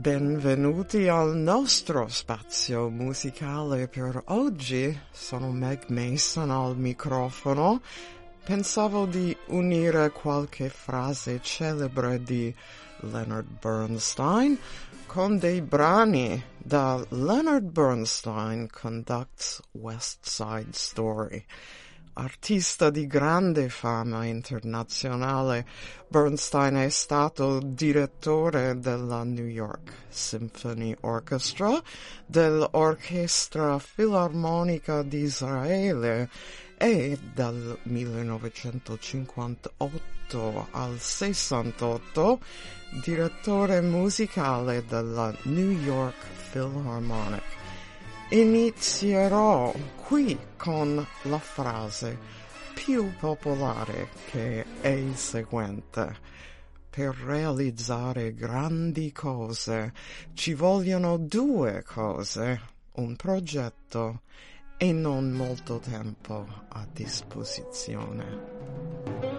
Benvenuti al nostro spazio musicale per oggi. Sono Meg Mason al microfono. Pensavo di unire qualche frase celebre di Leonard Bernstein con dei brani da Leonard Bernstein Conducts West Side Story. Artista di grande fama internazionale, Bernstein è stato direttore della New York Symphony Orchestra, dell'Orchestra Filarmonica di Israele e dal 1958 al 68 direttore musicale della New York Philharmonic. Inizierò qui con la frase più popolare che è il seguente. Per realizzare grandi cose ci vogliono due cose, un progetto e non molto tempo a disposizione.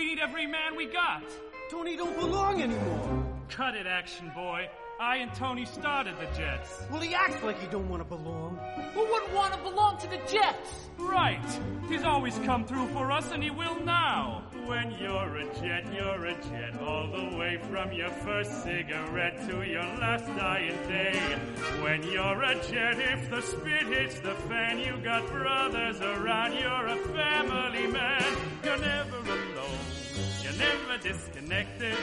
We need every man we got. Tony don't belong anymore. Cut it, action boy. I and Tony started the Jets. Well, he acts like he don't want to belong. Who wouldn't want to belong to the Jets? Right. He's always come through for us, and he will now. When you're a Jet, you're a Jet. All the way from your first cigarette to your last dying day. When you're a Jet, if the spit hits the fan, you got brothers around. You're a family man. Disconnected.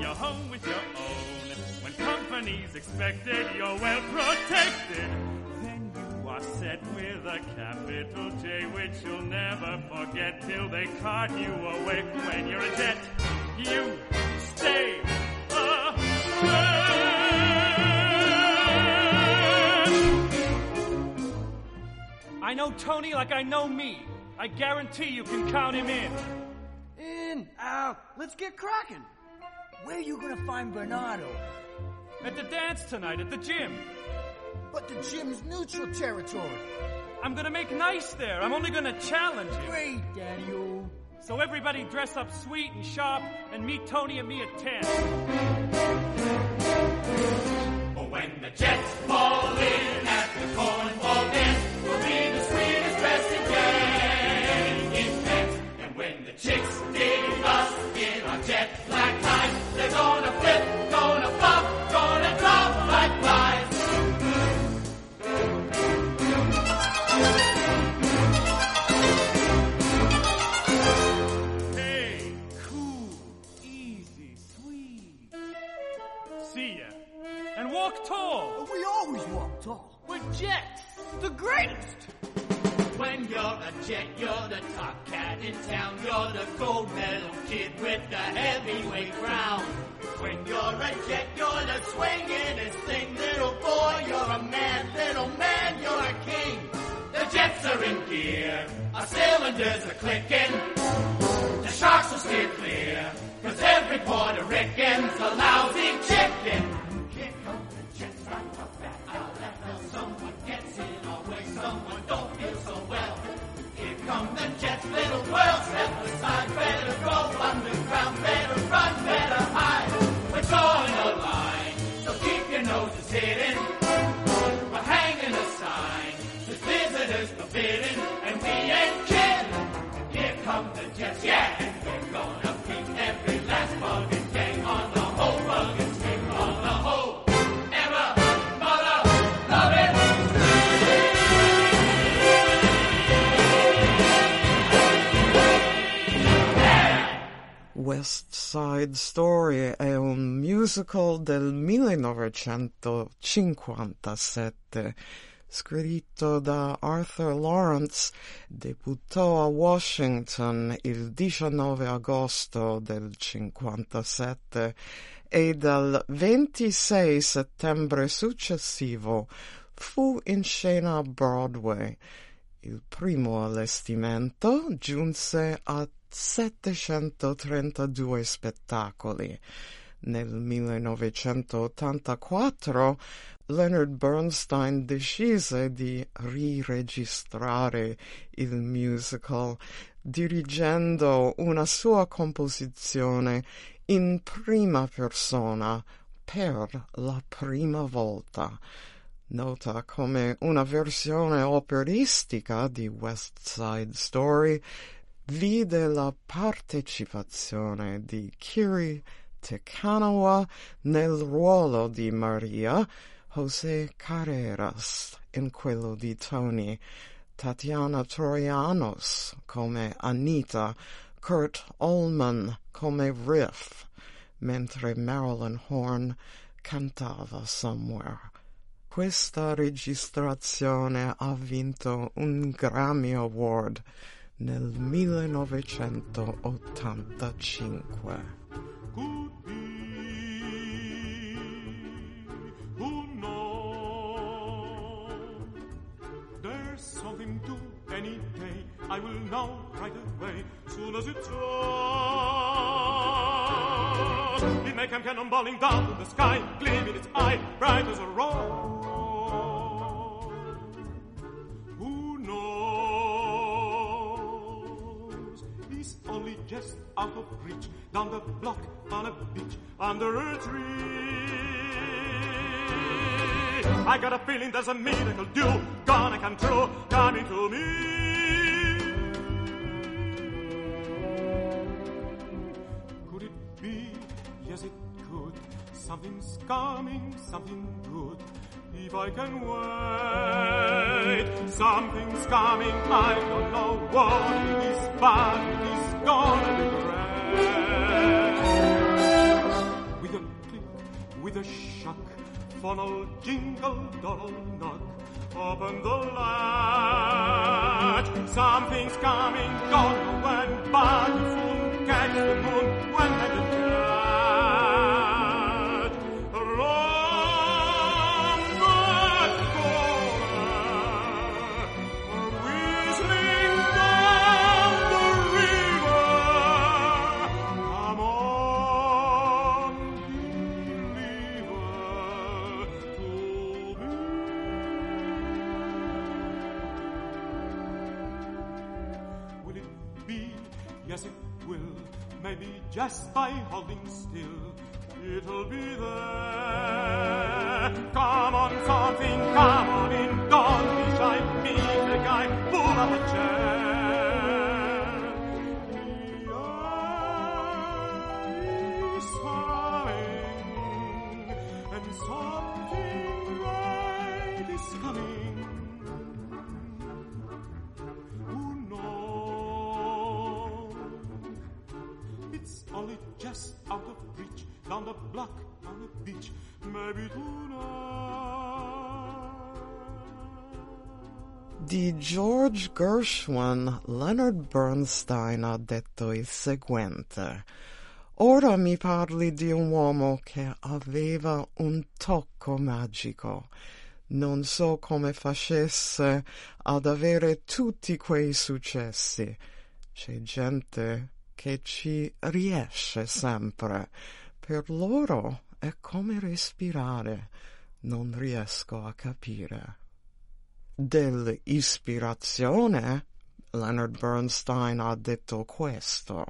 You're home with your own. When company's expected, you're well protected. Then you are set with a capital J, which you'll never forget till they cart you away. When you're a jet, you stay away. I know Tony like I know me. I guarantee you can count him in. In, out, let's get cracking. Where are you gonna find Bernardo? At the dance tonight at the gym. But the gym's neutral territory. I'm gonna make nice there. I'm only gonna challenge you. Great, Daddy-O. So everybody dress up sweet and sharp and meet Tony and me at 10. When the Jets fall in with the heavyweight crown. When you're a jet, you're the swingin'est thing. Little boy, you're a man. Little man, you're a king. The jets are in gear. Our cylinders are clicking. The sharks will steer clear. Cause every Puerto Rican's a lousy Side Story è un musical del 1957 scritto da Arthur Lawrence, debuttò a Washington il 19 agosto del 57 e dal 26 settembre successivo fu in scena a Broadway. Il primo allestimento giunse a 732 spettacoli. Nel 1984 Leonard Bernstein decise di riregistrare il musical dirigendo una sua composizione in prima persona per la prima volta nota come una versione operistica di West Side Story, vide la partecipazione di Kiri Tekanawa nel ruolo di Maria, José Carreras in quello di Tony, Tatiana Troianos come Anita, Kurt Allman come Riff, mentre Marilyn Horn cantava Somewhere. Questa registrazione ha vinto un Grammy Award nel 1985. Could be. Who knows? There's something to any day. I will know right away, soon as it's on. It may come cannonballing down from the sky, gleam in its eye, bright as a rose. Just out of reach, down the block on a beach, under a tree. I got a feeling there's a miracle due, gonna come true, coming to me. Could it be? Yes, it could. Something's coming, something good. If I can wait, something's coming. I don't know what it is, but it is gonna be great. With a click, with a shock, funnel jingle, doll knock. Open the latch. Something's coming, don't know when, but you soon catch the moon when I get. Just by holding still, it'll be there. Just out of reach, down the block, on the beach, maybe tonight. Di George Gershwin, Leonard Bernstein ha detto il seguente. Ora mi parli di un uomo che aveva un tocco magico. Non so come facesse ad avere tutti quei successi. C'è gente che ci riesce sempre. Per loro è come respirare. Non riesco a capire. Dell'ispirazione, Leonard Bernstein ha detto questo.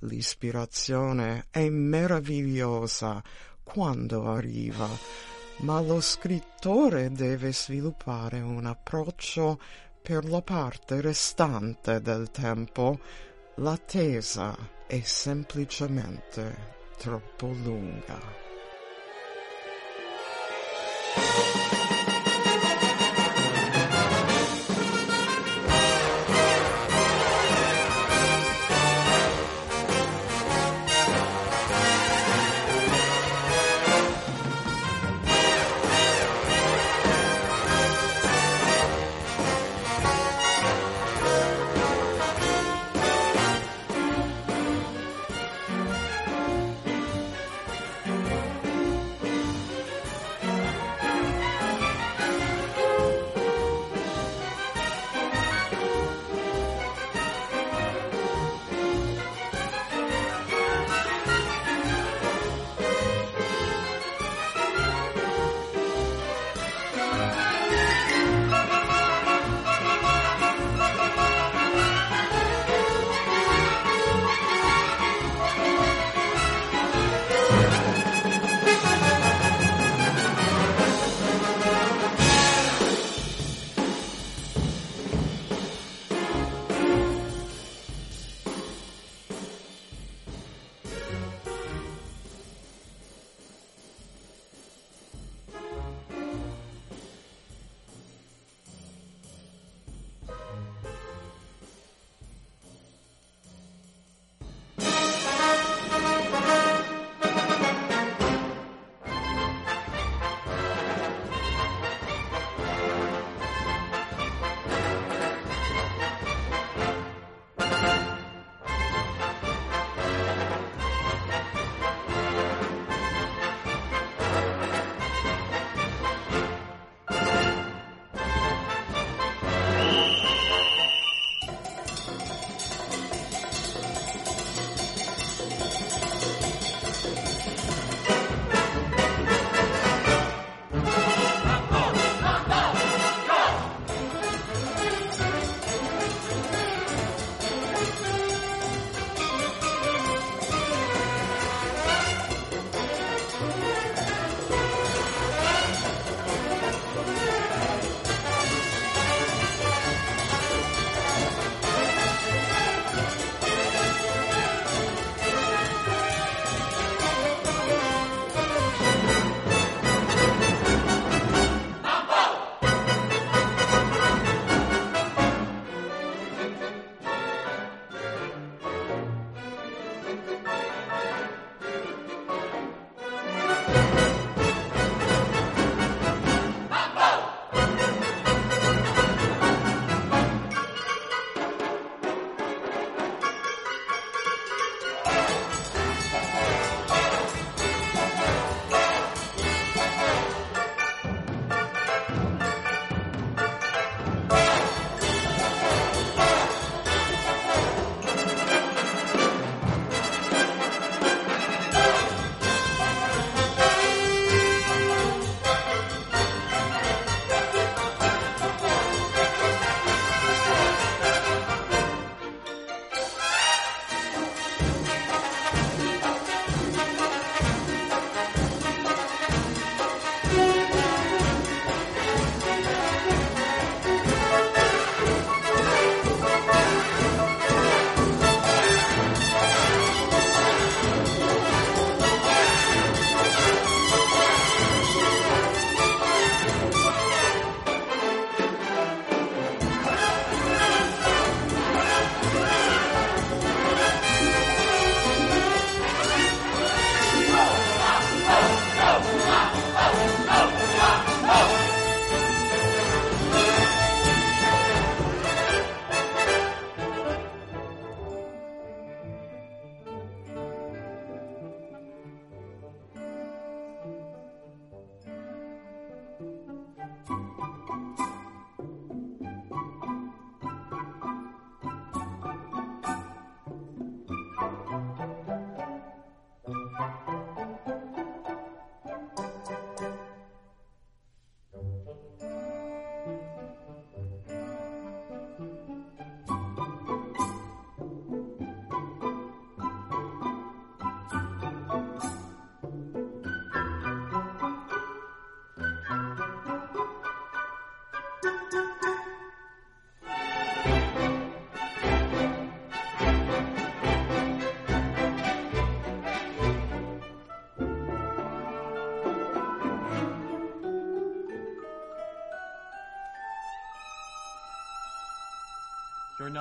L'ispirazione è meravigliosa quando arriva, ma lo scrittore deve sviluppare un approccio per la parte restante del tempo. L'attesa è semplicemente troppo lunga.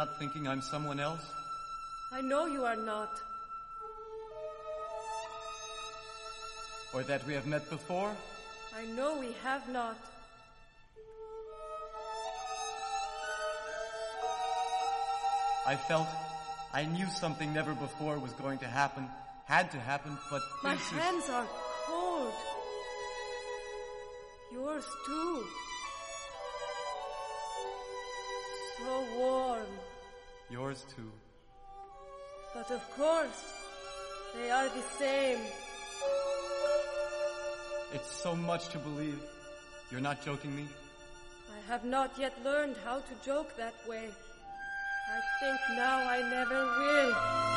Not thinking I'm someone else? I know you are not. Or that we have met before? I know we have not. I felt I knew something never before was going to happen, had to happen, but My this is- hands are cold. Yours too. So warm. Yours too. But of course, they are the same. It's so much to believe. You're not joking me? I have not yet learned how to joke that way. I think now I never will.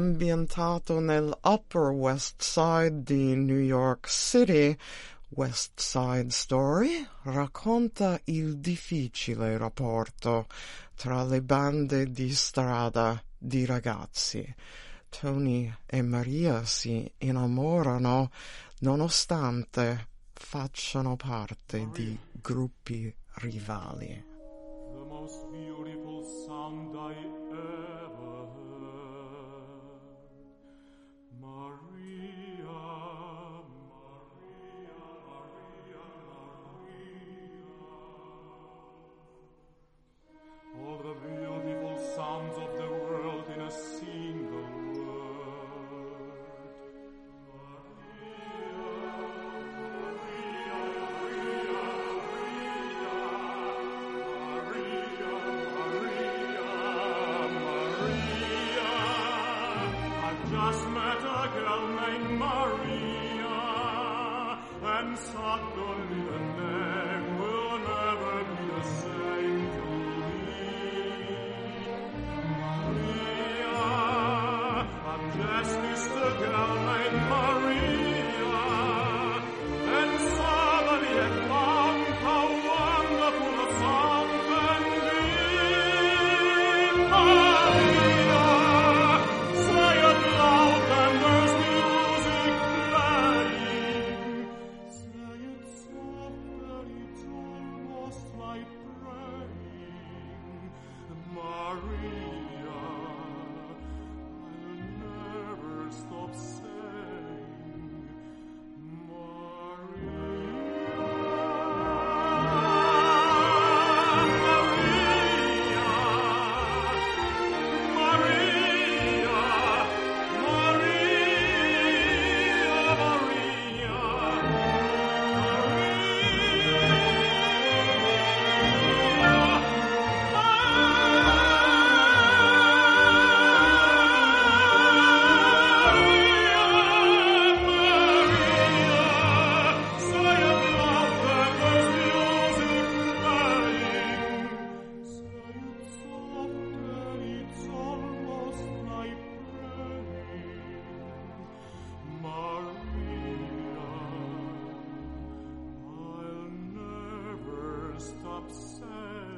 Ambientato nell'Upper West Side di New York City, West Side Story racconta il difficile rapporto tra le bande di strada di ragazzi. Tony e Maria si innamorano nonostante facciano parte di gruppi rivali. Maria, and suddenly the name will never be the same to me. Maria, I've just a girl named absent.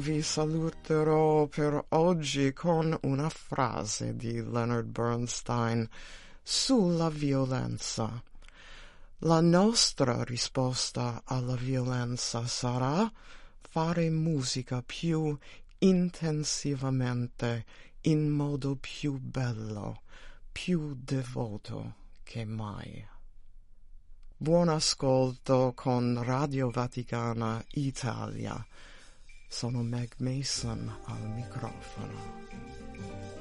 Vi saluterò per oggi con una frase di Leonard Bernstein sulla violenza. La nostra risposta alla violenza sarà fare musica più intensivamente, in modo più bello, più devoto che mai. Buon ascolto con Radio Vaticana Italia. Sono Meg Mason al microfono.